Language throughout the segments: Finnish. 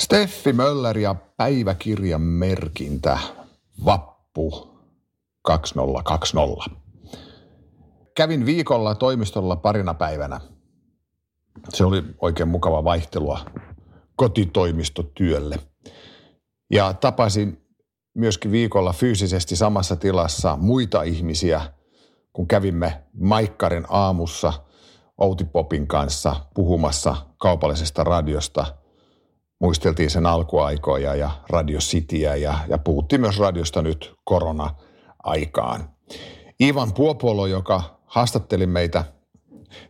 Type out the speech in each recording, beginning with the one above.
Steffi Möller ja päiväkirjan merkintä Vappu 2020. Kävin viikolla toimistolla parina päivänä. Se oli oikein mukava vaihtelua kotitoimistotyölle. Ja tapasin myöskin viikolla fyysisesti samassa tilassa muita ihmisiä, kun kävimme Maikkarin aamussa Outi Popin kanssa puhumassa kaupallisesta radiosta – muisteltiin sen alkuaikoja ja Radio Cityä ja, ja puhuttiin myös radiosta nyt korona-aikaan. Ivan Puopolo, joka haastatteli meitä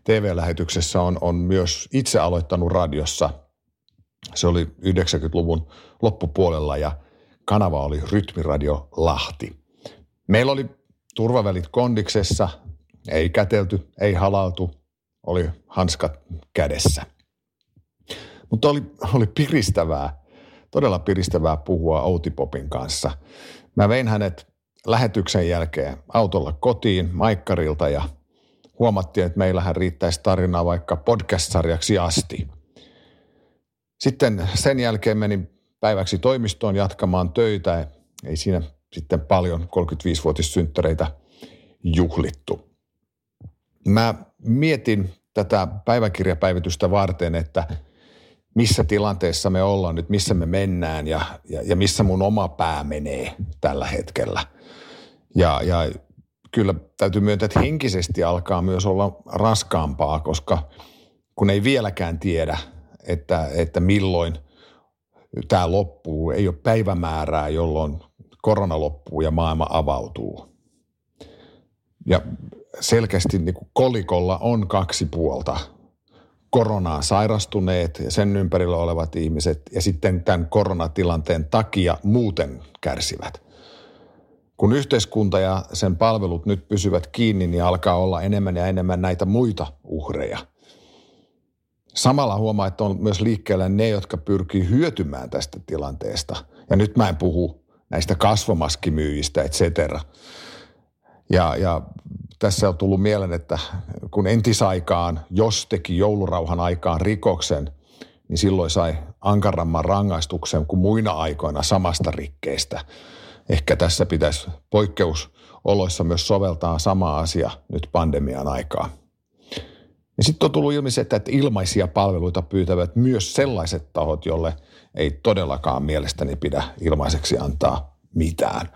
TV-lähetyksessä, on, on myös itse aloittanut radiossa. Se oli 90-luvun loppupuolella ja kanava oli Rytmiradio Lahti. Meillä oli turvavälit kondiksessa, ei kätelty, ei halautu, oli hanskat kädessä – mutta oli, oli piristävää, todella piristävää puhua Outipopin kanssa. Mä vein hänet lähetyksen jälkeen autolla kotiin Maikkarilta ja huomattiin, että meillähän riittäisi tarinaa vaikka podcast-sarjaksi asti. Sitten sen jälkeen menin päiväksi toimistoon jatkamaan töitä. Ei siinä sitten paljon 35-vuotissynttäreitä juhlittu. Mä mietin tätä päiväkirjapäivitystä varten, että – missä tilanteessa me ollaan nyt, missä me mennään ja, ja, ja missä mun oma pää menee tällä hetkellä. Ja, ja kyllä täytyy myöntää, että henkisesti alkaa myös olla raskaampaa, koska kun ei vieläkään tiedä, että, että milloin tämä loppuu, ei ole päivämäärää, jolloin korona loppuu ja maailma avautuu. Ja selkeästi niin kolikolla on kaksi puolta – koronaan sairastuneet ja sen ympärillä olevat ihmiset ja sitten tämän koronatilanteen takia muuten kärsivät. Kun yhteiskunta ja sen palvelut nyt pysyvät kiinni, niin alkaa olla enemmän ja enemmän näitä muita uhreja. Samalla huomaa, että on myös liikkeellä ne, jotka pyrkii hyötymään tästä tilanteesta. Ja nyt mä en puhu näistä kasvomaskimyyjistä, et cetera. Ja, ja tässä on tullut mieleen, että kun entisaikaan, jos teki joulurauhan aikaan rikoksen, niin silloin sai ankaramman rangaistuksen kuin muina aikoina samasta rikkeestä. Ehkä tässä pitäisi poikkeusoloissa myös soveltaa sama asia nyt pandemian aikaa. Ja sitten on tullut ilmi se, että ilmaisia palveluita pyytävät myös sellaiset tahot, jolle ei todellakaan mielestäni pidä ilmaiseksi antaa mitään.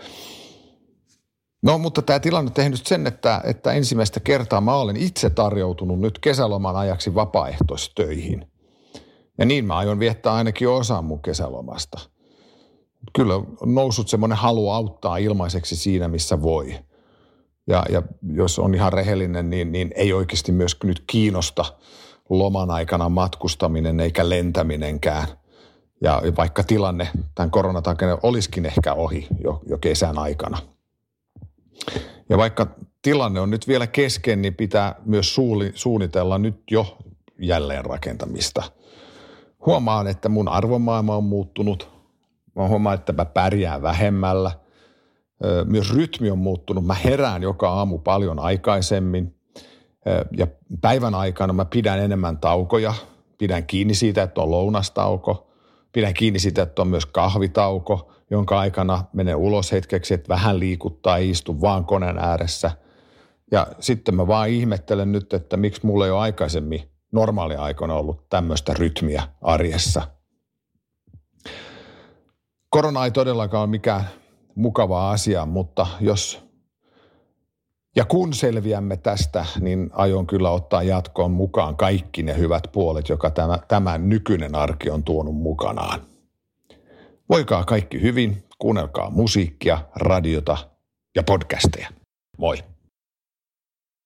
No mutta tämä tilanne on tehnyt sen, että, että ensimmäistä kertaa mä olen itse tarjoutunut nyt kesäloman ajaksi vapaaehtoistöihin. Ja niin mä aion viettää ainakin osan mun kesälomasta. Kyllä on noussut semmoinen halu auttaa ilmaiseksi siinä, missä voi. Ja, ja jos on ihan rehellinen, niin, niin ei oikeasti myös nyt kiinnosta loman aikana matkustaminen eikä lentäminenkään. Ja vaikka tilanne tämän koronatakia olisikin ehkä ohi jo, jo kesän aikana – ja vaikka tilanne on nyt vielä kesken, niin pitää myös suunnitella nyt jo jälleenrakentamista. Huomaan, että mun arvomaailma on muuttunut. Mä huomaan, että mä pärjään vähemmällä. Myös rytmi on muuttunut. Mä herään joka aamu paljon aikaisemmin. Ja päivän aikana mä pidän enemmän taukoja. Pidän kiinni siitä, että on lounastauko. Pidän kiinni siitä, että on myös kahvitauko jonka aikana menen ulos hetkeksi, että vähän liikuttaa, istu vaan koneen ääressä. Ja sitten mä vaan ihmettelen nyt, että miksi mulla ei ole aikaisemmin normaali aikana ollut tämmöistä rytmiä arjessa. Korona ei todellakaan ole mikään mukava asia, mutta jos ja kun selviämme tästä, niin aion kyllä ottaa jatkoon mukaan kaikki ne hyvät puolet, joka tämä, tämä nykyinen arki on tuonut mukanaan. Voikaa kaikki hyvin, kuunnelkaa musiikkia, radiota ja podcasteja. Moi!